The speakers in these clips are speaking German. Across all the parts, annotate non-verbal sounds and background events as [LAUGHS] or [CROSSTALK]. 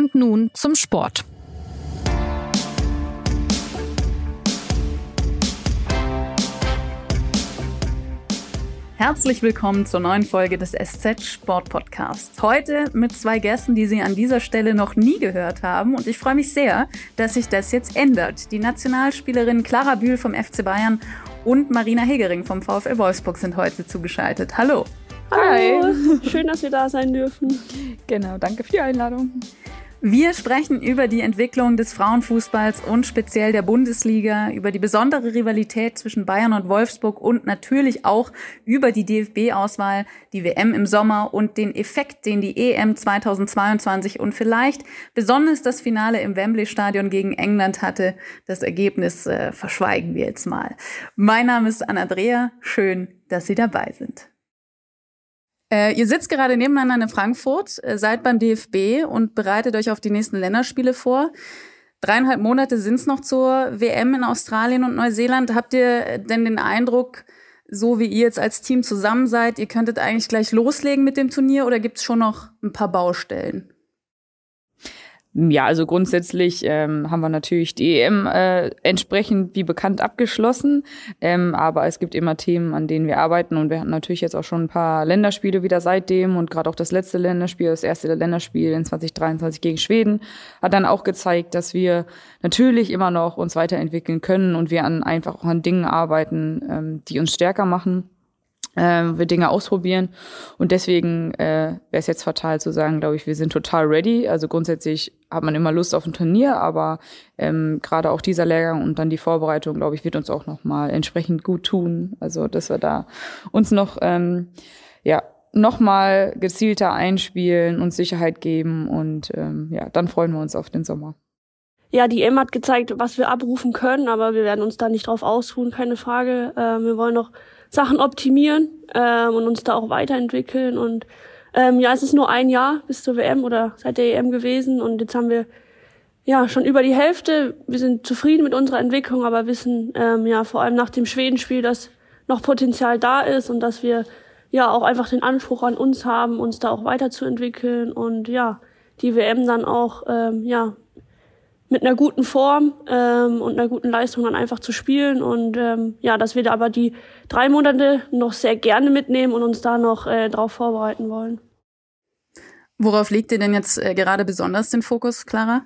Und nun zum Sport. Herzlich willkommen zur neuen Folge des SZ Sport Podcasts. Heute mit zwei Gästen, die Sie an dieser Stelle noch nie gehört haben. Und ich freue mich sehr, dass sich das jetzt ändert. Die Nationalspielerin Clara Bühl vom FC Bayern und Marina Hegering vom VfL Wolfsburg sind heute zugeschaltet. Hallo. Hi. Schön, dass wir da sein dürfen. Genau, danke für die Einladung. Wir sprechen über die Entwicklung des Frauenfußballs und speziell der Bundesliga, über die besondere Rivalität zwischen Bayern und Wolfsburg und natürlich auch über die DFB-Auswahl, die WM im Sommer und den Effekt, den die EM 2022 und vielleicht besonders das Finale im Wembley-Stadion gegen England hatte. Das Ergebnis äh, verschweigen wir jetzt mal. Mein Name ist Anna Dreher. Schön, dass Sie dabei sind. Äh, ihr sitzt gerade nebeneinander in Frankfurt, äh, seid beim DFB und bereitet euch auf die nächsten Länderspiele vor. Dreieinhalb Monate sind es noch zur WM in Australien und Neuseeland. Habt ihr denn den Eindruck, so wie ihr jetzt als Team zusammen seid, ihr könntet eigentlich gleich loslegen mit dem Turnier oder gibt es schon noch ein paar Baustellen? Ja, also grundsätzlich ähm, haben wir natürlich die EM äh, entsprechend wie bekannt abgeschlossen, ähm, aber es gibt immer Themen, an denen wir arbeiten. Und wir hatten natürlich jetzt auch schon ein paar Länderspiele wieder seitdem. Und gerade auch das letzte Länderspiel, das erste Länderspiel in 2023 gegen Schweden hat dann auch gezeigt, dass wir natürlich immer noch uns weiterentwickeln können und wir an einfach auch an Dingen arbeiten, ähm, die uns stärker machen äh, wir Dinge ausprobieren. Und deswegen äh, wäre es jetzt fatal zu sagen, glaube ich, wir sind total ready. Also grundsätzlich hat man immer Lust auf ein Turnier, aber ähm, gerade auch dieser Lehrgang und dann die Vorbereitung, glaube ich, wird uns auch nochmal entsprechend gut tun. Also dass wir da uns noch ähm, ja nochmal gezielter einspielen und Sicherheit geben und ähm, ja, dann freuen wir uns auf den Sommer. Ja, die EM hat gezeigt, was wir abrufen können, aber wir werden uns da nicht drauf ausruhen, keine Frage. Äh, wir wollen noch Sachen optimieren ähm, und uns da auch weiterentwickeln. Und ähm, ja, es ist nur ein Jahr bis zur WM oder seit der EM gewesen und jetzt haben wir ja schon über die Hälfte. Wir sind zufrieden mit unserer Entwicklung, aber wissen ähm, ja vor allem nach dem Schwedenspiel, dass noch Potenzial da ist und dass wir ja auch einfach den Anspruch an uns haben, uns da auch weiterzuentwickeln und ja die WM dann auch ähm, ja mit einer guten Form ähm, und einer guten Leistung dann einfach zu spielen. Und ähm, ja, dass wir da aber die drei Monate noch sehr gerne mitnehmen und uns da noch äh, drauf vorbereiten wollen. Worauf legt ihr denn jetzt äh, gerade besonders den Fokus, Clara?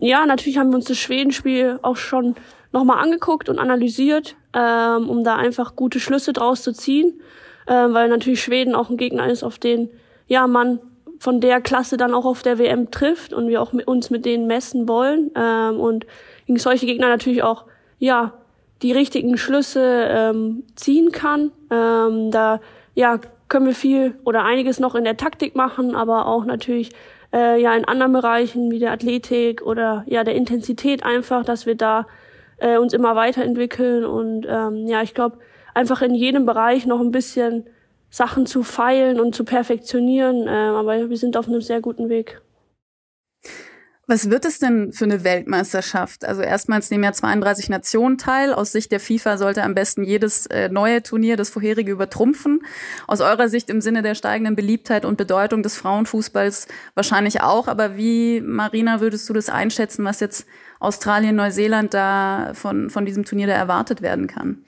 Ja, natürlich haben wir uns das Schwedenspiel auch schon nochmal angeguckt und analysiert, ähm, um da einfach gute Schlüsse draus zu ziehen, ähm, weil natürlich Schweden auch ein Gegner ist, auf den ja man von der Klasse dann auch auf der WM trifft und wir auch mit uns mit denen messen wollen ähm, und gegen solche Gegner natürlich auch ja die richtigen Schlüsse ähm, ziehen kann. Ähm, da ja können wir viel oder einiges noch in der Taktik machen, aber auch natürlich äh, ja in anderen Bereichen wie der Athletik oder ja der Intensität einfach, dass wir da äh, uns immer weiterentwickeln und ähm, ja ich glaube einfach in jedem Bereich noch ein bisschen Sachen zu feilen und zu perfektionieren. Äh, aber wir sind auf einem sehr guten Weg. Was wird es denn für eine Weltmeisterschaft? Also erstmals nehmen ja 32 Nationen teil. Aus Sicht der FIFA sollte am besten jedes äh, neue Turnier das vorherige übertrumpfen. Aus eurer Sicht im Sinne der steigenden Beliebtheit und Bedeutung des Frauenfußballs wahrscheinlich auch. Aber wie, Marina, würdest du das einschätzen, was jetzt Australien, Neuseeland da von, von diesem Turnier da erwartet werden kann?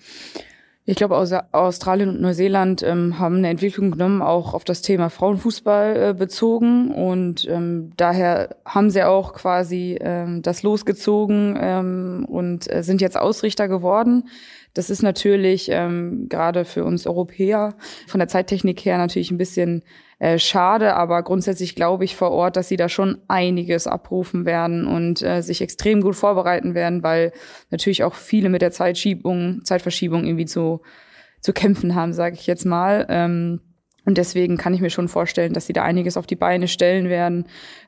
Ich glaube, Australien und Neuseeland ähm, haben eine Entwicklung genommen, auch auf das Thema Frauenfußball äh, bezogen. Und ähm, daher haben sie auch quasi ähm, das losgezogen ähm, und äh, sind jetzt Ausrichter geworden. Das ist natürlich ähm, gerade für uns Europäer von der Zeittechnik her natürlich ein bisschen äh, schade, aber grundsätzlich glaube ich vor Ort, dass sie da schon einiges abrufen werden und äh, sich extrem gut vorbereiten werden, weil natürlich auch viele mit der Zeitschiebung, Zeitverschiebung irgendwie zu, zu kämpfen haben, sage ich jetzt mal. Ähm, und deswegen kann ich mir schon vorstellen, dass sie da einiges auf die Beine stellen werden.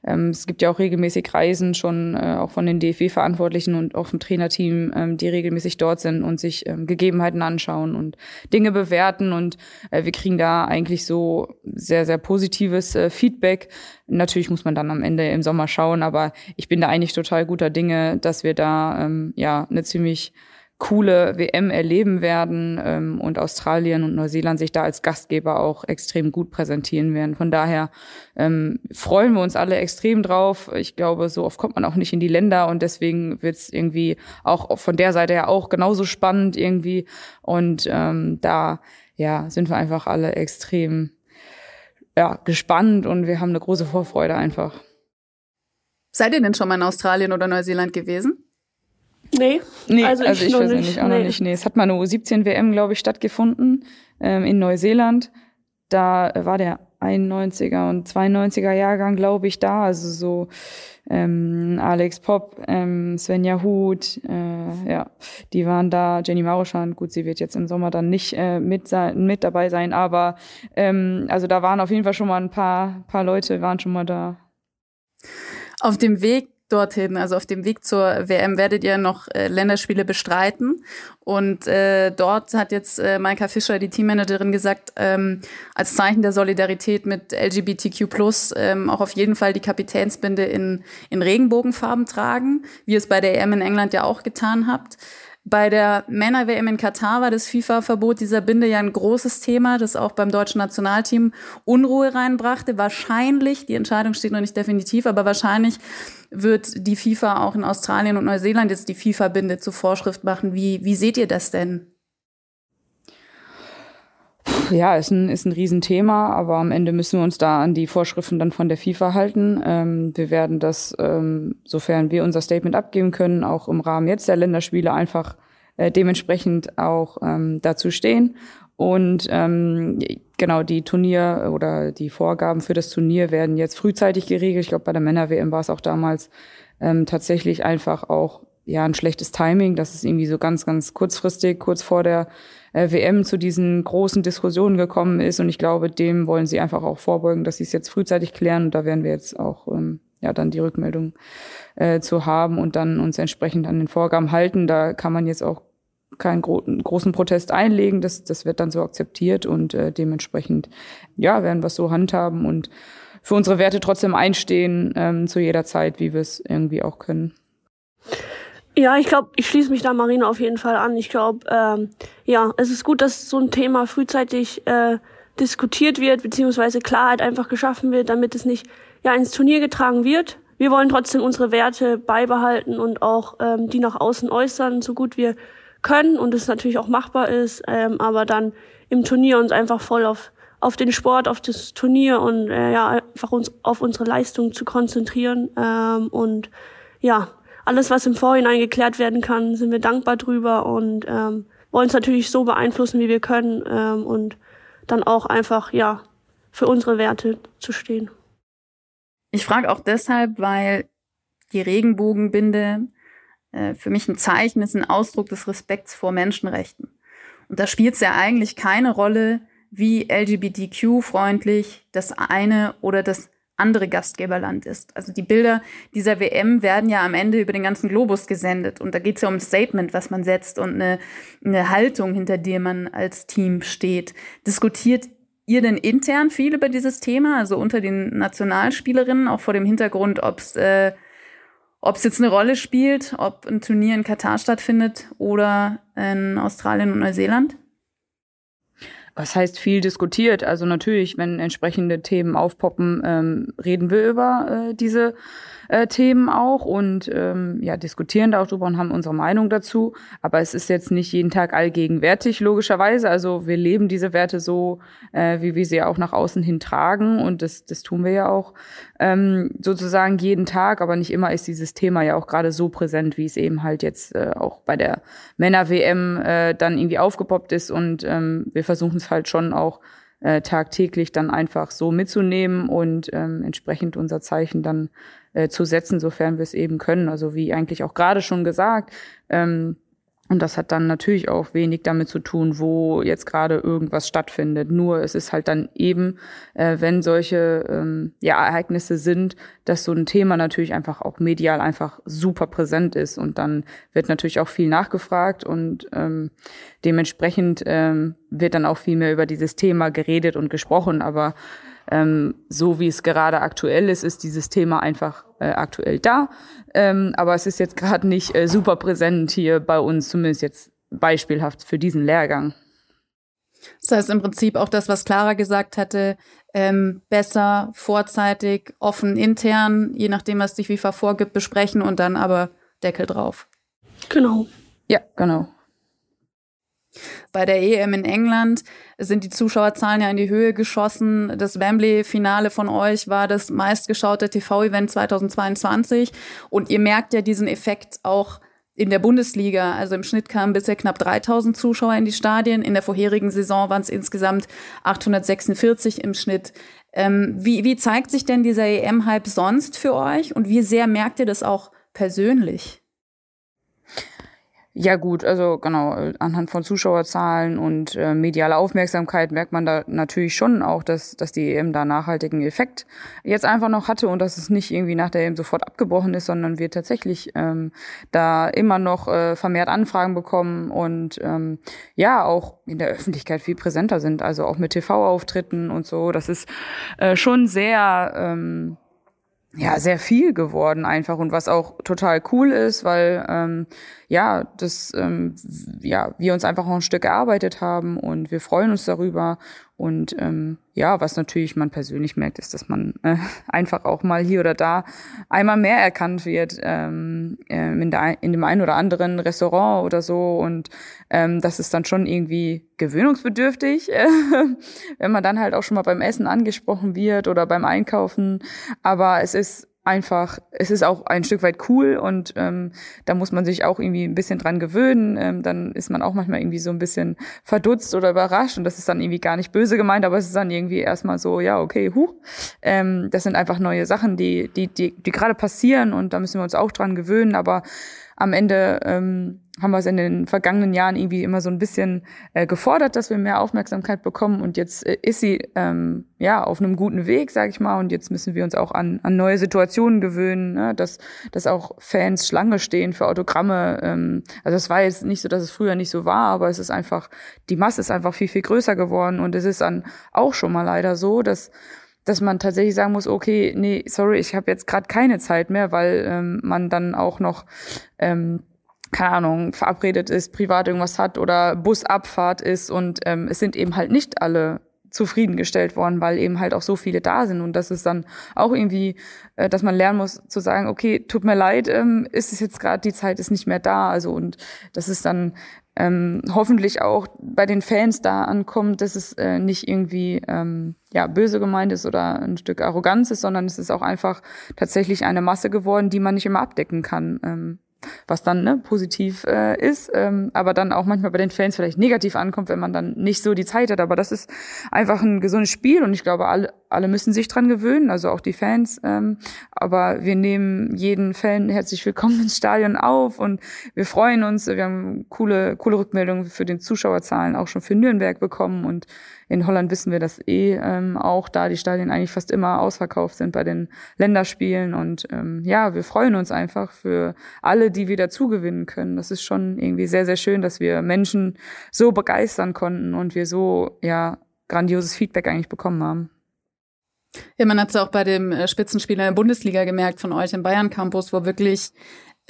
Ähm, es gibt ja auch regelmäßig Reisen schon äh, auch von den DFW-Verantwortlichen und auch vom Trainerteam, ähm, die regelmäßig dort sind und sich ähm, Gegebenheiten anschauen und Dinge bewerten. Und äh, wir kriegen da eigentlich so sehr, sehr positives äh, Feedback. Natürlich muss man dann am Ende im Sommer schauen, aber ich bin da eigentlich total guter Dinge, dass wir da ähm, ja eine ziemlich coole WM erleben werden ähm, und Australien und Neuseeland sich da als Gastgeber auch extrem gut präsentieren werden. Von daher ähm, freuen wir uns alle extrem drauf. Ich glaube, so oft kommt man auch nicht in die Länder und deswegen wird es irgendwie auch von der Seite ja auch genauso spannend irgendwie. Und ähm, da ja sind wir einfach alle extrem ja, gespannt und wir haben eine große Vorfreude einfach. Seid ihr denn schon mal in Australien oder Neuseeland gewesen? Nee, nee also, also ich, ich persönlich nicht, auch nee. noch nicht. Nee, es hat mal eine U17 WM, glaube ich, stattgefunden ähm, in Neuseeland. Da war der 91er und 92er Jahrgang, glaube ich, da. Also so ähm, Alex Popp, ähm, Svenja Huth, äh, ja, die waren da. Jenny Maruschan, gut, sie wird jetzt im Sommer dann nicht äh, mit, sein, mit dabei sein, aber ähm, also da waren auf jeden Fall schon mal ein paar, paar Leute, waren schon mal da. Auf dem Weg dorthin, also auf dem Weg zur WM, werdet ihr noch äh, Länderspiele bestreiten. Und äh, dort hat jetzt äh, Maika Fischer, die Teammanagerin, gesagt, ähm, als Zeichen der Solidarität mit LGBTQ ähm, auch auf jeden Fall die Kapitänsbinde in, in Regenbogenfarben tragen, wie ihr es bei der EM in England ja auch getan habt. Bei der Männer-WM in Katar war das FIFA-Verbot dieser Binde ja ein großes Thema, das auch beim deutschen Nationalteam Unruhe reinbrachte. Wahrscheinlich, die Entscheidung steht noch nicht definitiv, aber wahrscheinlich wird die FIFA auch in Australien und Neuseeland jetzt die FIFA-Binde zur Vorschrift machen. Wie, wie seht ihr das denn? Ja, ist ein, ist ein Riesenthema, aber am Ende müssen wir uns da an die Vorschriften dann von der FIFA halten. Ähm, wir werden das, ähm, sofern wir unser Statement abgeben können, auch im Rahmen jetzt der Länderspiele einfach äh, dementsprechend auch ähm, dazu stehen. Und ähm, genau, die Turnier oder die Vorgaben für das Turnier werden jetzt frühzeitig geregelt. Ich glaube, bei der Männer-WM war es auch damals ähm, tatsächlich einfach auch ja ein schlechtes Timing, dass es irgendwie so ganz, ganz kurzfristig, kurz vor der äh, WM zu diesen großen Diskussionen gekommen ist. Und ich glaube, dem wollen sie einfach auch vorbeugen, dass sie es jetzt frühzeitig klären. Und da werden wir jetzt auch ähm, ja dann die Rückmeldung äh, zu haben und dann uns entsprechend an den Vorgaben halten. Da kann man jetzt auch keinen gro großen Protest einlegen. Das, das wird dann so akzeptiert und äh, dementsprechend ja werden wir es so handhaben und für unsere Werte trotzdem einstehen ähm, zu jeder Zeit, wie wir es irgendwie auch können. Ja, ich glaube, ich schließe mich da Marina auf jeden Fall an. Ich glaube, ähm, ja, es ist gut, dass so ein Thema frühzeitig äh, diskutiert wird, beziehungsweise Klarheit einfach geschaffen wird, damit es nicht ja ins Turnier getragen wird. Wir wollen trotzdem unsere Werte beibehalten und auch ähm, die nach außen äußern, so gut wir können und es natürlich auch machbar ist, ähm, aber dann im Turnier uns einfach voll auf auf den Sport, auf das Turnier und äh, ja einfach uns auf unsere Leistung zu konzentrieren ähm, und ja alles, was im Vorhinein geklärt werden kann, sind wir dankbar drüber und ähm, wollen es natürlich so beeinflussen, wie wir können ähm, und dann auch einfach, ja, für unsere Werte zu stehen. Ich frage auch deshalb, weil die Regenbogenbinde äh, für mich ein Zeichen ist, ein Ausdruck des Respekts vor Menschenrechten. Und da spielt es ja eigentlich keine Rolle, wie LGBTQ-freundlich das eine oder das andere Gastgeberland ist. Also die Bilder dieser WM werden ja am Ende über den ganzen Globus gesendet. Und da geht es ja um ein Statement, was man setzt und eine, eine Haltung, hinter der man als Team steht. Diskutiert ihr denn intern viel über dieses Thema, also unter den Nationalspielerinnen, auch vor dem Hintergrund, ob es äh, ob's jetzt eine Rolle spielt, ob ein Turnier in Katar stattfindet oder in Australien und Neuseeland? Was heißt viel diskutiert? Also natürlich, wenn entsprechende Themen aufpoppen, ähm, reden wir über äh, diese äh, Themen auch und ähm, ja, diskutieren da auch drüber und haben unsere Meinung dazu. Aber es ist jetzt nicht jeden Tag allgegenwärtig, logischerweise. Also wir leben diese Werte so, äh, wie wir sie auch nach außen hin tragen und das, das tun wir ja auch ähm, sozusagen jeden Tag. Aber nicht immer ist dieses Thema ja auch gerade so präsent, wie es eben halt jetzt äh, auch bei der Männer-WM äh, dann irgendwie aufgepoppt ist. Und ähm, wir versuchen es halt schon auch äh, tagtäglich dann einfach so mitzunehmen und ähm, entsprechend unser Zeichen dann äh, zu setzen, sofern wir es eben können. Also wie eigentlich auch gerade schon gesagt, ähm, und das hat dann natürlich auch wenig damit zu tun, wo jetzt gerade irgendwas stattfindet. Nur es ist halt dann eben, äh, wenn solche ähm, ja, Ereignisse sind, dass so ein Thema natürlich einfach auch medial einfach super präsent ist. Und dann wird natürlich auch viel nachgefragt und ähm, dementsprechend ähm, wird dann auch viel mehr über dieses Thema geredet und gesprochen. Aber ähm, so wie es gerade aktuell ist, ist dieses Thema einfach äh, aktuell da. Ähm, aber es ist jetzt gerade nicht äh, super präsent hier bei uns, zumindest jetzt beispielhaft für diesen Lehrgang. Das heißt im Prinzip auch das, was Clara gesagt hatte, ähm, besser, vorzeitig, offen, intern, je nachdem, was die FIFA vorgibt, besprechen und dann aber Deckel drauf. Genau. Ja, genau. Bei der EM in England sind die Zuschauerzahlen ja in die Höhe geschossen. Das Wembley-Finale von euch war das meistgeschaute TV-Event 2022. Und ihr merkt ja diesen Effekt auch in der Bundesliga. Also im Schnitt kamen bisher knapp 3000 Zuschauer in die Stadien. In der vorherigen Saison waren es insgesamt 846 im Schnitt. Ähm, wie, wie zeigt sich denn dieser EM-Hype sonst für euch? Und wie sehr merkt ihr das auch persönlich? Ja gut, also genau, anhand von Zuschauerzahlen und äh, medialer Aufmerksamkeit merkt man da natürlich schon auch, dass, dass die EM da nachhaltigen Effekt jetzt einfach noch hatte und dass es nicht irgendwie nach der EM sofort abgebrochen ist, sondern wir tatsächlich ähm, da immer noch äh, vermehrt Anfragen bekommen und ähm, ja, auch in der Öffentlichkeit viel präsenter sind, also auch mit TV-Auftritten und so. Das ist äh, schon sehr... Ähm, ja sehr viel geworden einfach und was auch total cool ist, weil ähm, ja das ähm, ja wir uns einfach auch ein Stück erarbeitet haben und wir freuen uns darüber und ähm, ja was natürlich man persönlich merkt ist, dass man äh, [LAUGHS] einfach auch mal hier oder da einmal mehr erkannt wird ähm, äh, in, der, in dem einen oder anderen Restaurant oder so. Und ähm, das ist dann schon irgendwie gewöhnungsbedürftig, [LAUGHS] äh, wenn man dann halt auch schon mal beim Essen angesprochen wird oder beim Einkaufen, aber es ist einfach, es ist auch ein Stück weit cool und ähm, da muss man sich auch irgendwie ein bisschen dran gewöhnen. Ähm, dann ist man auch manchmal irgendwie so ein bisschen verdutzt oder überrascht und das ist dann irgendwie gar nicht böse gemeint, aber es ist dann irgendwie erstmal so, ja, okay, huh. Ähm, das sind einfach neue Sachen, die, die, die, die gerade passieren und da müssen wir uns auch dran gewöhnen, aber am Ende ähm, haben wir es in den vergangenen Jahren irgendwie immer so ein bisschen äh, gefordert, dass wir mehr Aufmerksamkeit bekommen und jetzt äh, ist sie ähm, ja auf einem guten Weg, sage ich mal, und jetzt müssen wir uns auch an, an neue Situationen gewöhnen, ne? dass, dass auch Fans Schlange stehen für Autogramme. Ähm, also es war jetzt nicht so, dass es früher nicht so war, aber es ist einfach, die Masse ist einfach viel, viel größer geworden und es ist dann auch schon mal leider so, dass dass man tatsächlich sagen muss, okay, nee, sorry, ich habe jetzt gerade keine Zeit mehr, weil ähm, man dann auch noch ähm, keine Ahnung, verabredet ist, privat irgendwas hat oder Busabfahrt ist und ähm, es sind eben halt nicht alle zufriedengestellt worden, weil eben halt auch so viele da sind und das ist dann auch irgendwie, äh, dass man lernen muss zu sagen, okay, tut mir leid, ähm, ist es jetzt gerade, die Zeit ist nicht mehr da, also und das ist dann ähm, hoffentlich auch bei den Fans da ankommt, dass es äh, nicht irgendwie ähm, ja böse gemeint ist oder ein Stück Arroganz ist, sondern es ist auch einfach tatsächlich eine Masse geworden, die man nicht immer abdecken kann. Ähm, was dann ne, positiv äh, ist, ähm, aber dann auch manchmal bei den Fans vielleicht negativ ankommt, wenn man dann nicht so die Zeit hat. Aber das ist einfach ein gesundes Spiel und ich glaube, alle, alle müssen sich dran gewöhnen, also auch die Fans. Ähm, aber wir nehmen jeden Fan herzlich willkommen ins Stadion auf und wir freuen uns. Wir haben coole, coole Rückmeldungen für den Zuschauerzahlen auch schon für Nürnberg bekommen und in Holland wissen wir das eh ähm, auch, da die Stadien eigentlich fast immer ausverkauft sind bei den Länderspielen. Und ähm, ja, wir freuen uns einfach für alle, die wir dazugewinnen können. Das ist schon irgendwie sehr, sehr schön, dass wir Menschen so begeistern konnten und wir so ja grandioses Feedback eigentlich bekommen haben. Ja, man hat es auch bei dem äh, Spitzenspiel in der Bundesliga gemerkt von euch im Bayern Campus, wo wirklich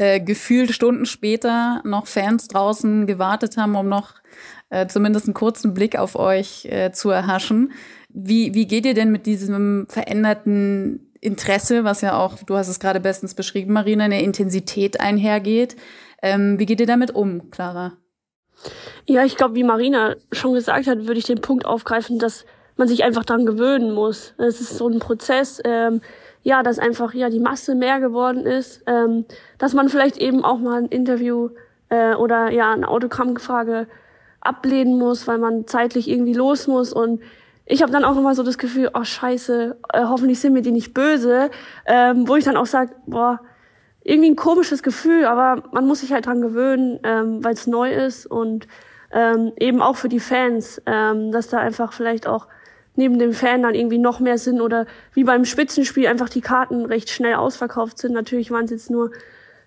äh, gefühlt Stunden später noch Fans draußen gewartet haben, um noch äh, zumindest einen kurzen Blick auf euch äh, zu erhaschen. Wie, wie geht ihr denn mit diesem veränderten Interesse, was ja auch, du hast es gerade bestens beschrieben, Marina, eine Intensität einhergeht? Ähm, wie geht ihr damit um, Clara? Ja, ich glaube, wie Marina schon gesagt hat, würde ich den Punkt aufgreifen, dass man sich einfach daran gewöhnen muss. Es ist so ein Prozess, ähm, ja, dass einfach ja die Masse mehr geworden ist, ähm, dass man vielleicht eben auch mal ein Interview äh, oder ja eine Autogrammfrage ablehnen muss, weil man zeitlich irgendwie los muss. Und ich habe dann auch immer so das Gefühl, oh scheiße, äh, hoffentlich sind mir die nicht böse, ähm, wo ich dann auch sage, boah, irgendwie ein komisches Gefühl, aber man muss sich halt dran gewöhnen, ähm, weil es neu ist. Und ähm, eben auch für die Fans, ähm, dass da einfach vielleicht auch neben dem Fan dann irgendwie noch mehr sind oder wie beim Spitzenspiel einfach die Karten recht schnell ausverkauft sind. Natürlich waren es jetzt nur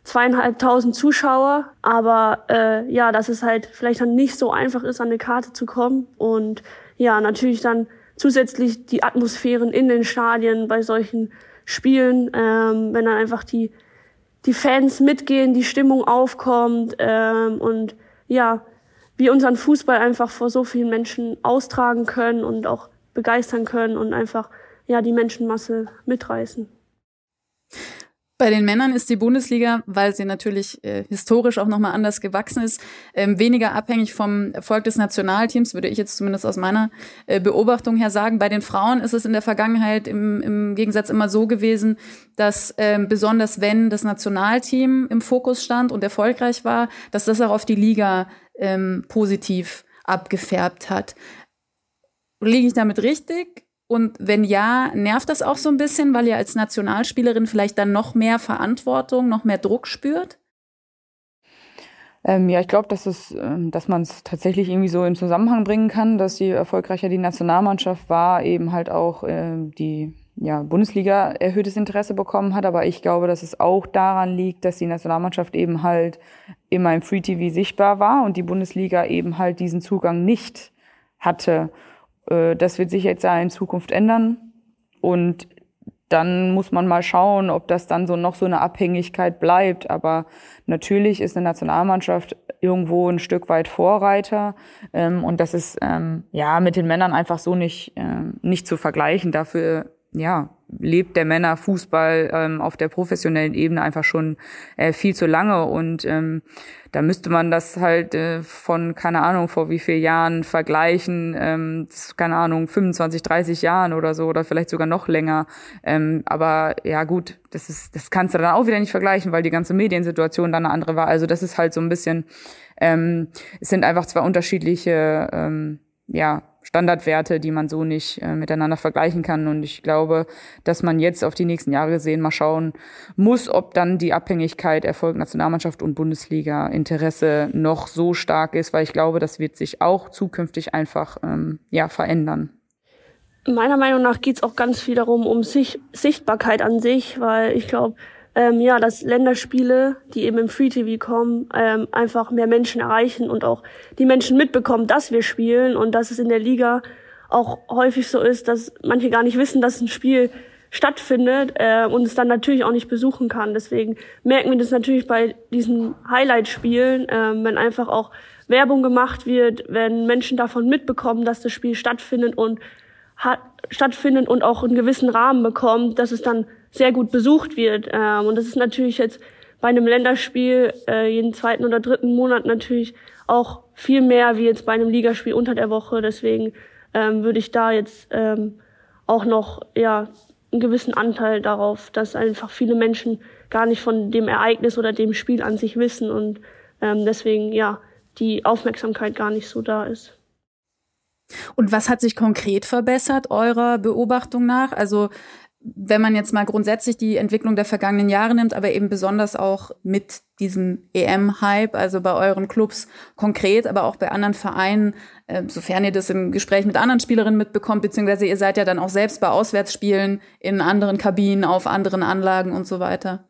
zweieinhalbtausend Zuschauer, aber äh, ja, dass es halt vielleicht dann nicht so einfach ist, an eine Karte zu kommen und ja, natürlich dann zusätzlich die Atmosphären in den Stadien bei solchen Spielen, ähm, wenn dann einfach die, die Fans mitgehen, die Stimmung aufkommt ähm, und ja, wir unseren Fußball einfach vor so vielen Menschen austragen können und auch begeistern können und einfach ja die Menschenmasse mitreißen. Bei den Männern ist die Bundesliga, weil sie natürlich äh, historisch auch nochmal anders gewachsen ist, ähm, weniger abhängig vom Erfolg des Nationalteams, würde ich jetzt zumindest aus meiner äh, Beobachtung her sagen. Bei den Frauen ist es in der Vergangenheit im, im Gegensatz immer so gewesen, dass ähm, besonders wenn das Nationalteam im Fokus stand und erfolgreich war, dass das auch auf die Liga ähm, positiv abgefärbt hat. Liege ich damit richtig? Und wenn ja, nervt das auch so ein bisschen, weil ihr als Nationalspielerin vielleicht dann noch mehr Verantwortung, noch mehr Druck spürt? Ähm, ja, ich glaube, dass, es, ähm, dass man es tatsächlich irgendwie so im Zusammenhang bringen kann, dass je erfolgreicher die Nationalmannschaft war, eben halt auch äh, die ja, Bundesliga erhöhtes Interesse bekommen hat. Aber ich glaube, dass es auch daran liegt, dass die Nationalmannschaft eben halt immer im Free TV sichtbar war und die Bundesliga eben halt diesen Zugang nicht hatte. Äh, das wird sich jetzt ja in Zukunft ändern. Und dann muss man mal schauen, ob das dann so noch so eine Abhängigkeit bleibt. Aber natürlich ist eine Nationalmannschaft irgendwo ein Stück weit Vorreiter. Ähm, und das ist ähm, ja mit den Männern einfach so nicht, ähm, nicht zu vergleichen. Dafür ja, lebt der Männerfußball ähm, auf der professionellen Ebene einfach schon äh, viel zu lange und ähm, da müsste man das halt äh, von, keine Ahnung, vor wie vielen Jahren vergleichen, ähm, keine Ahnung, 25, 30 Jahren oder so oder vielleicht sogar noch länger. Ähm, aber ja gut, das ist, das kannst du dann auch wieder nicht vergleichen, weil die ganze Mediensituation dann eine andere war. Also das ist halt so ein bisschen, ähm, es sind einfach zwei unterschiedliche, ähm, ja, Standardwerte, die man so nicht äh, miteinander vergleichen kann. Und ich glaube, dass man jetzt auf die nächsten Jahre gesehen mal schauen muss, ob dann die Abhängigkeit Erfolg Nationalmannschaft und Bundesliga Interesse noch so stark ist, weil ich glaube, das wird sich auch zukünftig einfach ähm, ja verändern. Meiner Meinung nach geht es auch ganz viel darum, um Sich Sichtbarkeit an sich, weil ich glaube, ähm, ja, dass Länderspiele, die eben im Free TV kommen, ähm, einfach mehr Menschen erreichen und auch die Menschen mitbekommen, dass wir spielen und dass es in der Liga auch häufig so ist, dass manche gar nicht wissen, dass ein Spiel stattfindet äh, und es dann natürlich auch nicht besuchen kann. Deswegen merken wir das natürlich bei diesen Highlight-Spielen, äh, wenn einfach auch Werbung gemacht wird, wenn Menschen davon mitbekommen, dass das Spiel stattfindet und hat, stattfindet und auch einen gewissen Rahmen bekommt, dass es dann sehr gut besucht wird. Ähm, und das ist natürlich jetzt bei einem Länderspiel äh, jeden zweiten oder dritten Monat natürlich auch viel mehr wie jetzt bei einem Ligaspiel unter der Woche. Deswegen ähm, würde ich da jetzt ähm, auch noch ja einen gewissen Anteil darauf, dass einfach viele Menschen gar nicht von dem Ereignis oder dem Spiel an sich wissen und ähm, deswegen ja die Aufmerksamkeit gar nicht so da ist. Und was hat sich konkret verbessert eurer Beobachtung nach? Also wenn man jetzt mal grundsätzlich die Entwicklung der vergangenen Jahre nimmt, aber eben besonders auch mit diesem EM-Hype, also bei euren Clubs konkret, aber auch bei anderen Vereinen, äh, sofern ihr das im Gespräch mit anderen Spielerinnen mitbekommt, beziehungsweise ihr seid ja dann auch selbst bei Auswärtsspielen in anderen Kabinen, auf anderen Anlagen und so weiter.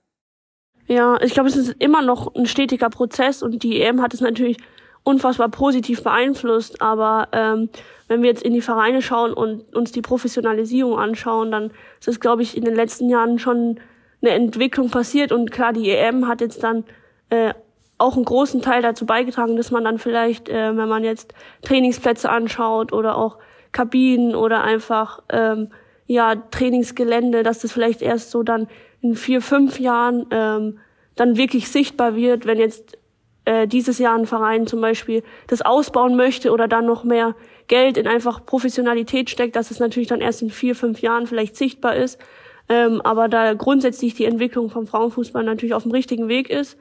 Ja, ich glaube, es ist immer noch ein stetiger Prozess und die EM hat es natürlich unfassbar positiv beeinflusst, aber ähm, wenn wir jetzt in die Vereine schauen und uns die Professionalisierung anschauen, dann ist es, glaube ich, in den letzten Jahren schon eine Entwicklung passiert. Und klar, die EM hat jetzt dann äh, auch einen großen Teil dazu beigetragen, dass man dann vielleicht, äh, wenn man jetzt Trainingsplätze anschaut oder auch Kabinen oder einfach ähm, ja Trainingsgelände, dass das vielleicht erst so dann in vier, fünf Jahren ähm, dann wirklich sichtbar wird, wenn jetzt äh, dieses Jahr ein Verein zum Beispiel das ausbauen möchte oder dann noch mehr Geld in einfach Professionalität steckt, dass es natürlich dann erst in vier, fünf Jahren vielleicht sichtbar ist. Ähm, aber da grundsätzlich die Entwicklung vom Frauenfußball natürlich auf dem richtigen Weg ist.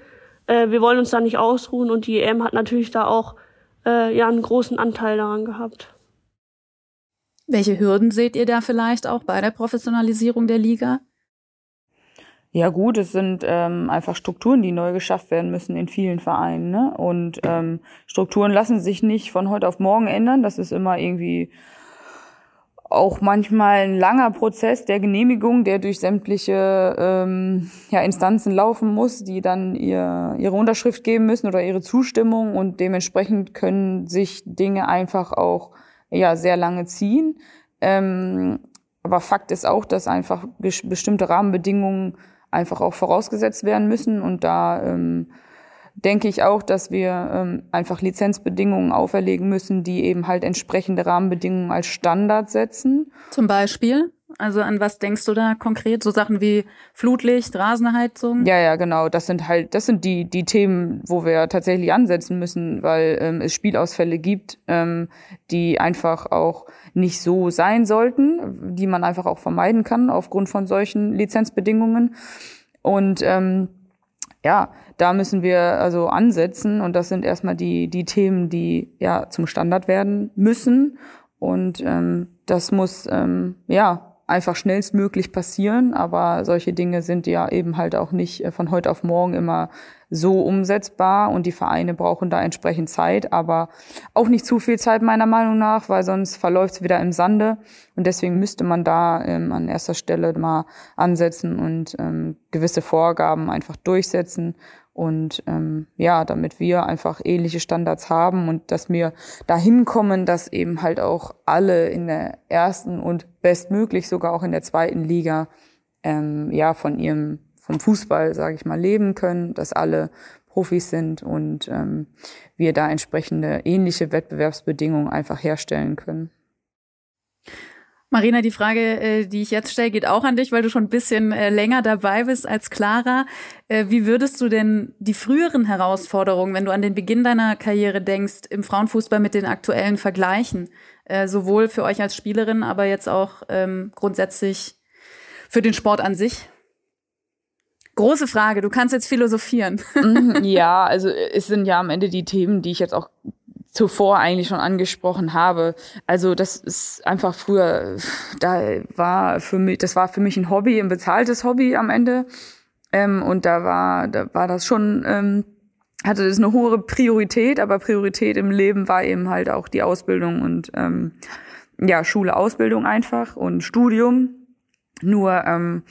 Äh, wir wollen uns da nicht ausruhen und die EM hat natürlich da auch äh, ja einen großen Anteil daran gehabt. Welche Hürden seht ihr da vielleicht auch bei der Professionalisierung der Liga? Ja gut, es sind ähm, einfach Strukturen, die neu geschafft werden müssen in vielen Vereinen. Ne? Und ähm, Strukturen lassen sich nicht von heute auf morgen ändern. Das ist immer irgendwie auch manchmal ein langer Prozess der Genehmigung, der durch sämtliche ähm, ja, Instanzen laufen muss, die dann ihr, ihre Unterschrift geben müssen oder ihre Zustimmung und dementsprechend können sich Dinge einfach auch ja sehr lange ziehen. Ähm, aber Fakt ist auch, dass einfach bestimmte Rahmenbedingungen einfach auch vorausgesetzt werden müssen. Und da ähm, denke ich auch, dass wir ähm, einfach Lizenzbedingungen auferlegen müssen, die eben halt entsprechende Rahmenbedingungen als Standard setzen. Zum Beispiel? Also an was denkst du da konkret? So Sachen wie Flutlicht, Rasenheizung? Ja, ja, genau. Das sind halt, das sind die, die Themen, wo wir tatsächlich ansetzen müssen, weil ähm, es Spielausfälle gibt, ähm, die einfach auch nicht so sein sollten, die man einfach auch vermeiden kann aufgrund von solchen Lizenzbedingungen. Und ähm, ja, da müssen wir also ansetzen und das sind erstmal die, die Themen, die ja zum Standard werden müssen. Und ähm, das muss ähm, ja einfach schnellstmöglich passieren, aber solche Dinge sind ja eben halt auch nicht äh, von heute auf morgen immer so umsetzbar und die Vereine brauchen da entsprechend Zeit, aber auch nicht zu viel Zeit meiner Meinung nach, weil sonst verläuft es wieder im Sande. Und deswegen müsste man da ähm, an erster Stelle mal ansetzen und ähm, gewisse Vorgaben einfach durchsetzen und ähm, ja, damit wir einfach ähnliche Standards haben und dass wir dahin kommen, dass eben halt auch alle in der ersten und bestmöglich sogar auch in der zweiten Liga ähm, ja von ihrem vom Fußball, sage ich mal, leben können, dass alle Profis sind und ähm, wir da entsprechende ähnliche Wettbewerbsbedingungen einfach herstellen können. Marina, die Frage, äh, die ich jetzt stelle, geht auch an dich, weil du schon ein bisschen äh, länger dabei bist als Clara. Äh, wie würdest du denn die früheren Herausforderungen, wenn du an den Beginn deiner Karriere denkst, im Frauenfußball mit den aktuellen vergleichen? Sowohl für euch als Spielerin, aber jetzt auch ähm, grundsätzlich für den Sport an sich? Große Frage, du kannst jetzt philosophieren. Mhm, [LAUGHS] ja, also es sind ja am Ende die Themen, die ich jetzt auch zuvor eigentlich schon angesprochen habe. Also das ist einfach früher, da war für mich, das war für mich ein Hobby, ein bezahltes Hobby am Ende. Ähm, und da war, da war das schon, ähm, hatte das eine hohe Priorität, aber Priorität im Leben war eben halt auch die Ausbildung und ähm, ja, Schule, Ausbildung einfach und Studium. Nur ähm,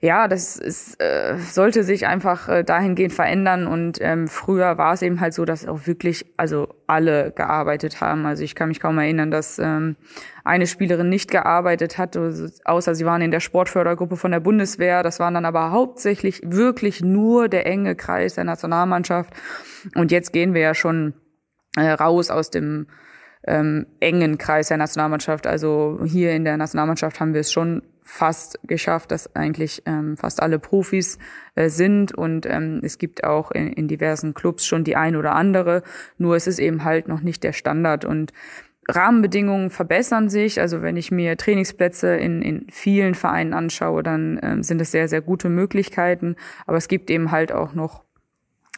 ja, das ist, äh, sollte sich einfach äh, dahingehend verändern. Und ähm, früher war es eben halt so, dass auch wirklich, also alle gearbeitet haben. Also ich kann mich kaum erinnern, dass ähm, eine Spielerin nicht gearbeitet hat, außer sie waren in der Sportfördergruppe von der Bundeswehr. Das waren dann aber hauptsächlich wirklich nur der enge Kreis der Nationalmannschaft. Und jetzt gehen wir ja schon äh, raus aus dem ähm, engen Kreis der Nationalmannschaft. Also hier in der Nationalmannschaft haben wir es schon fast geschafft, dass eigentlich ähm, fast alle Profis äh, sind und ähm, es gibt auch in, in diversen Clubs schon die ein oder andere, nur es ist eben halt noch nicht der Standard und Rahmenbedingungen verbessern sich. Also wenn ich mir Trainingsplätze in, in vielen Vereinen anschaue, dann ähm, sind es sehr, sehr gute Möglichkeiten. Aber es gibt eben halt auch noch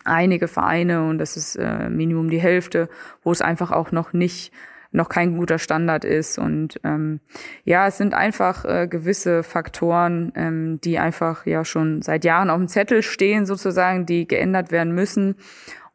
einige Vereine und das ist äh, Minimum die Hälfte, wo es einfach auch noch nicht noch kein guter Standard ist. Und ähm, ja, es sind einfach äh, gewisse Faktoren, ähm, die einfach ja schon seit Jahren auf dem Zettel stehen, sozusagen, die geändert werden müssen.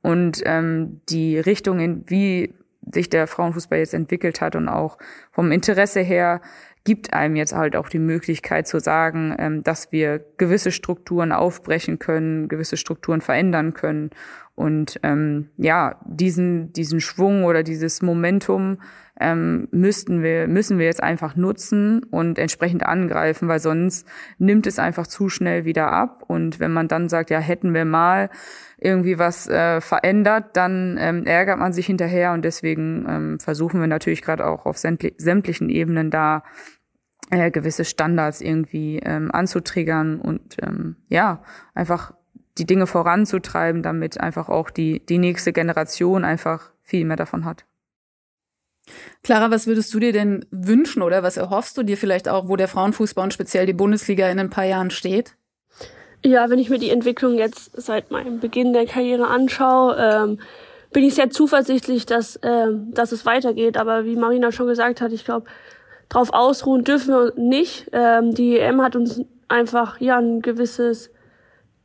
Und ähm, die Richtung, in wie sich der Frauenfußball jetzt entwickelt hat und auch vom Interesse her gibt einem jetzt halt auch die Möglichkeit zu sagen, ähm, dass wir gewisse Strukturen aufbrechen können, gewisse Strukturen verändern können und ähm, ja, diesen, diesen Schwung oder dieses Momentum ähm, müssten wir, müssen wir jetzt einfach nutzen und entsprechend angreifen, weil sonst nimmt es einfach zu schnell wieder ab. Und wenn man dann sagt, ja, hätten wir mal irgendwie was äh, verändert, dann ähm, ärgert man sich hinterher und deswegen ähm, versuchen wir natürlich gerade auch auf sämtlichen Ebenen da äh, gewisse Standards irgendwie ähm, anzutriggern und ähm, ja, einfach die Dinge voranzutreiben, damit einfach auch die, die nächste Generation einfach viel mehr davon hat. Clara, was würdest du dir denn wünschen oder was erhoffst du dir vielleicht auch, wo der Frauenfußball und speziell die Bundesliga in ein paar Jahren steht? Ja, wenn ich mir die Entwicklung jetzt seit meinem Beginn der Karriere anschaue, ähm, bin ich sehr zuversichtlich, dass, ähm, dass es weitergeht. Aber wie Marina schon gesagt hat, ich glaube, darauf ausruhen dürfen wir nicht. Ähm, die EM hat uns einfach ja ein gewisses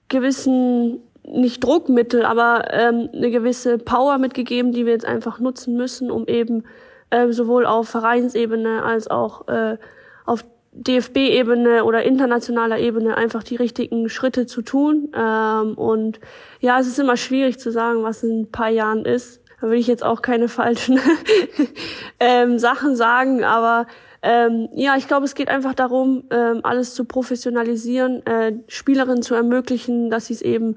gewissen, nicht Druckmittel, aber ähm, eine gewisse Power mitgegeben, die wir jetzt einfach nutzen müssen, um eben ähm, sowohl auf Vereinsebene als auch äh, auf DFB-Ebene oder internationaler Ebene einfach die richtigen Schritte zu tun. Ähm, und ja, es ist immer schwierig zu sagen, was in ein paar Jahren ist. Da will ich jetzt auch keine falschen [LAUGHS] ähm, Sachen sagen, aber ähm, ja, ich glaube, es geht einfach darum, ähm, alles zu professionalisieren, äh, Spielerinnen zu ermöglichen, dass sie es eben,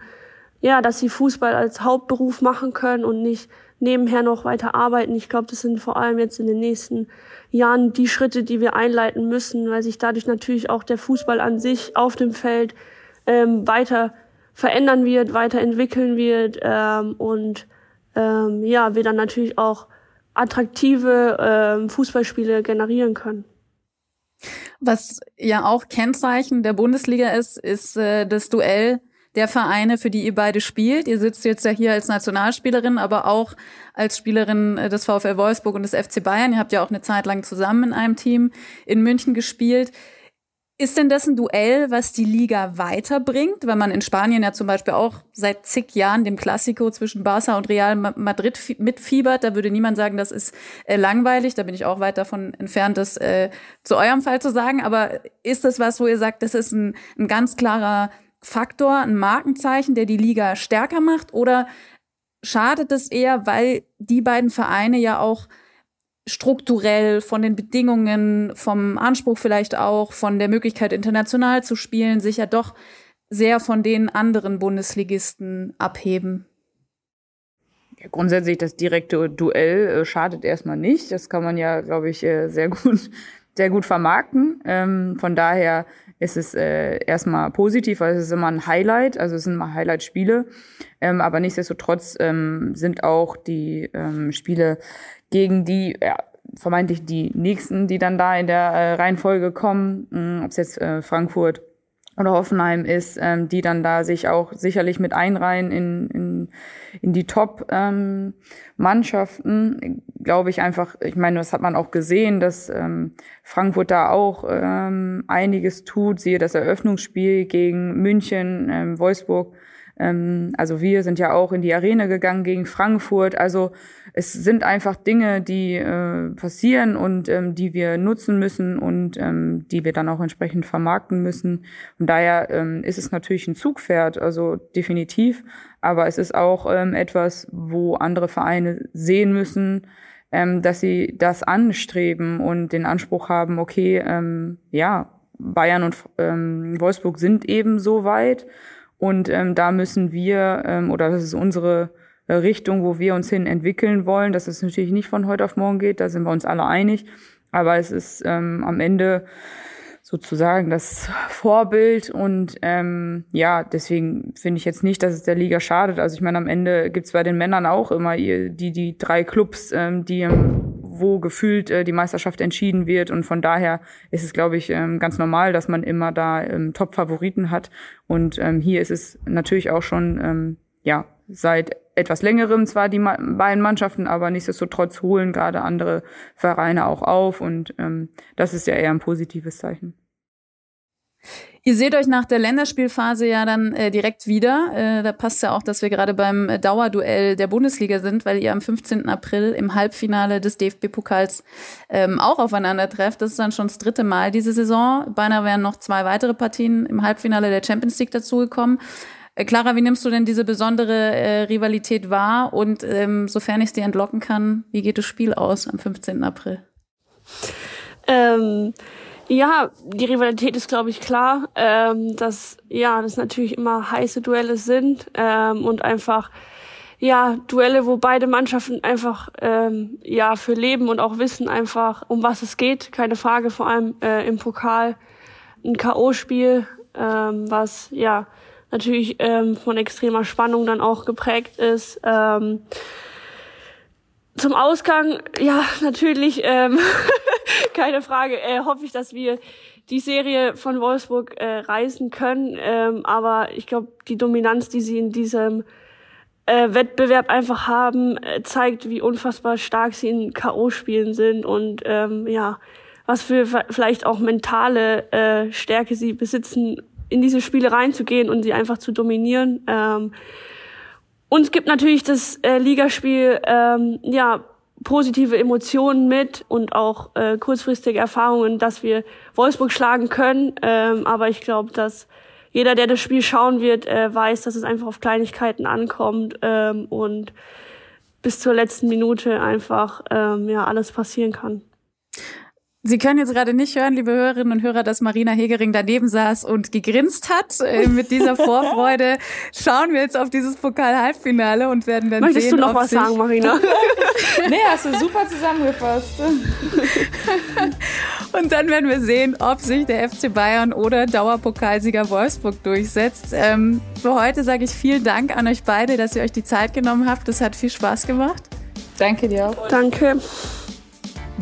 ja, dass sie Fußball als Hauptberuf machen können und nicht nebenher noch weiter arbeiten. Ich glaube, das sind vor allem jetzt in den nächsten Jahren die Schritte, die wir einleiten müssen, weil sich dadurch natürlich auch der Fußball an sich auf dem Feld ähm, weiter verändern wird, weiterentwickeln wird ähm, und ähm, ja, wir dann natürlich auch attraktive ähm, Fußballspiele generieren können. Was ja auch Kennzeichen der Bundesliga ist, ist äh, das Duell der Vereine, für die ihr beide spielt. Ihr sitzt jetzt ja hier als Nationalspielerin, aber auch als Spielerin äh, des VfL Wolfsburg und des FC Bayern. Ihr habt ja auch eine Zeit lang zusammen in einem Team in München gespielt. Ist denn das ein Duell, was die Liga weiterbringt? Weil man in Spanien ja zum Beispiel auch seit zig Jahren dem Klassiko zwischen Barca und Real Madrid mitfiebert. Da würde niemand sagen, das ist äh, langweilig. Da bin ich auch weit davon entfernt, das äh, zu eurem Fall zu sagen. Aber ist das was, wo ihr sagt, das ist ein, ein ganz klarer Faktor, ein Markenzeichen, der die Liga stärker macht? Oder schadet es eher, weil die beiden Vereine ja auch strukturell, von den Bedingungen, vom Anspruch vielleicht auch, von der Möglichkeit international zu spielen, sich ja doch sehr von den anderen Bundesligisten abheben. Grundsätzlich das direkte Duell äh, schadet erstmal nicht. Das kann man ja, glaube ich, äh, sehr gut, [LAUGHS] sehr gut vermarkten. Ähm, von daher ist es äh, erstmal positiv, weil es ist immer ein Highlight, also es sind immer Highlight-Spiele. Ähm, aber nichtsdestotrotz ähm, sind auch die Spiele gegen die ja, vermeintlich die nächsten, die dann da in der äh, Reihenfolge kommen, mm, ob es jetzt äh, Frankfurt oder Hoffenheim ist, ähm, die dann da sich auch sicherlich mit einreihen in, in, in die Top-Mannschaften, ähm, glaube ich einfach, ich meine, das hat man auch gesehen, dass ähm, Frankfurt da auch ähm, einiges tut, siehe das Eröffnungsspiel gegen München, ähm, Wolfsburg, ähm, also wir sind ja auch in die Arena gegangen gegen Frankfurt. Also es sind einfach Dinge, die äh, passieren und ähm, die wir nutzen müssen und ähm, die wir dann auch entsprechend vermarkten müssen. Und daher ähm, ist es natürlich ein Zugpferd, also definitiv. Aber es ist auch ähm, etwas, wo andere Vereine sehen müssen, ähm, dass sie das anstreben und den Anspruch haben, okay, ähm, ja, Bayern und ähm, Wolfsburg sind eben so weit und ähm, da müssen wir, ähm, oder das ist unsere äh, Richtung, wo wir uns hin entwickeln wollen, dass es natürlich nicht von heute auf morgen geht, da sind wir uns alle einig. Aber es ist ähm, am Ende sozusagen das [LAUGHS] Vorbild und ähm, ja, deswegen finde ich jetzt nicht, dass es der Liga schadet. Also ich meine, am Ende gibt's bei den Männern auch immer die, die drei Clubs, ähm, die wo gefühlt äh, die Meisterschaft entschieden wird. Und von daher ist es, glaube ich, ähm, ganz normal, dass man immer da ähm, Top-Favoriten hat. Und ähm, hier ist es natürlich auch schon, ähm, ja, seit etwas längerem zwar die beiden Mannschaften, aber nichtsdestotrotz holen gerade andere Vereine auch auf. Und ähm, das ist ja eher ein positives Zeichen. Ihr seht euch nach der Länderspielphase ja dann äh, direkt wieder. Äh, da passt ja auch, dass wir gerade beim äh, Dauerduell der Bundesliga sind, weil ihr am 15. April im Halbfinale des DFB-Pokals ähm, auch aufeinander trefft. Das ist dann schon das dritte Mal diese Saison. Beinahe wären noch zwei weitere Partien im Halbfinale der Champions League dazugekommen. Äh, Clara, wie nimmst du denn diese besondere äh, Rivalität wahr? Und ähm, sofern ich es dir entlocken kann, wie geht das Spiel aus am 15. April? Ähm ja, die Rivalität ist, glaube ich, klar, ähm, dass ja, das natürlich immer heiße Duelle sind ähm, und einfach ja Duelle, wo beide Mannschaften einfach ähm, ja für leben und auch wissen einfach, um was es geht. Keine Frage, vor allem äh, im Pokal ein KO-Spiel, ähm, was ja natürlich ähm, von extremer Spannung dann auch geprägt ist. Ähm, zum Ausgang, ja, natürlich, ähm, [LAUGHS] keine Frage, äh, hoffe ich, dass wir die Serie von Wolfsburg äh, reißen können. Ähm, aber ich glaube, die Dominanz, die sie in diesem äh, Wettbewerb einfach haben, äh, zeigt, wie unfassbar stark sie in K.O.-Spielen sind und ähm, ja, was für vielleicht auch mentale äh, Stärke sie besitzen, in diese Spiele reinzugehen und sie einfach zu dominieren. Ähm, uns gibt natürlich das äh, Ligaspiel ähm, ja positive Emotionen mit und auch äh, kurzfristige Erfahrungen, dass wir Wolfsburg schlagen können. Ähm, aber ich glaube, dass jeder, der das Spiel schauen wird, äh, weiß, dass es einfach auf Kleinigkeiten ankommt ähm, und bis zur letzten Minute einfach ähm, ja alles passieren kann. Sie können jetzt gerade nicht hören, liebe Hörerinnen und Hörer, dass Marina Hegering daneben saß und gegrinst hat. Äh, mit dieser Vorfreude [LAUGHS] schauen wir jetzt auf dieses Pokal-Halbfinale und werden dann Möchtest sehen, du noch was sagen, Marina? [LAUGHS] nee, hast du super zusammengefasst. [LAUGHS] und dann werden wir sehen, ob sich der FC Bayern oder Dauerpokalsieger Wolfsburg durchsetzt. Ähm, für heute sage ich vielen Dank an euch beide, dass ihr euch die Zeit genommen habt. Das hat viel Spaß gemacht. Danke dir auch. Danke.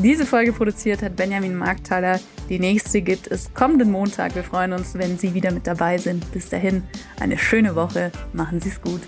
Diese Folge produziert hat Benjamin Markthaler. Die nächste gibt es kommenden Montag. Wir freuen uns, wenn Sie wieder mit dabei sind. Bis dahin, eine schöne Woche. Machen Sie es gut.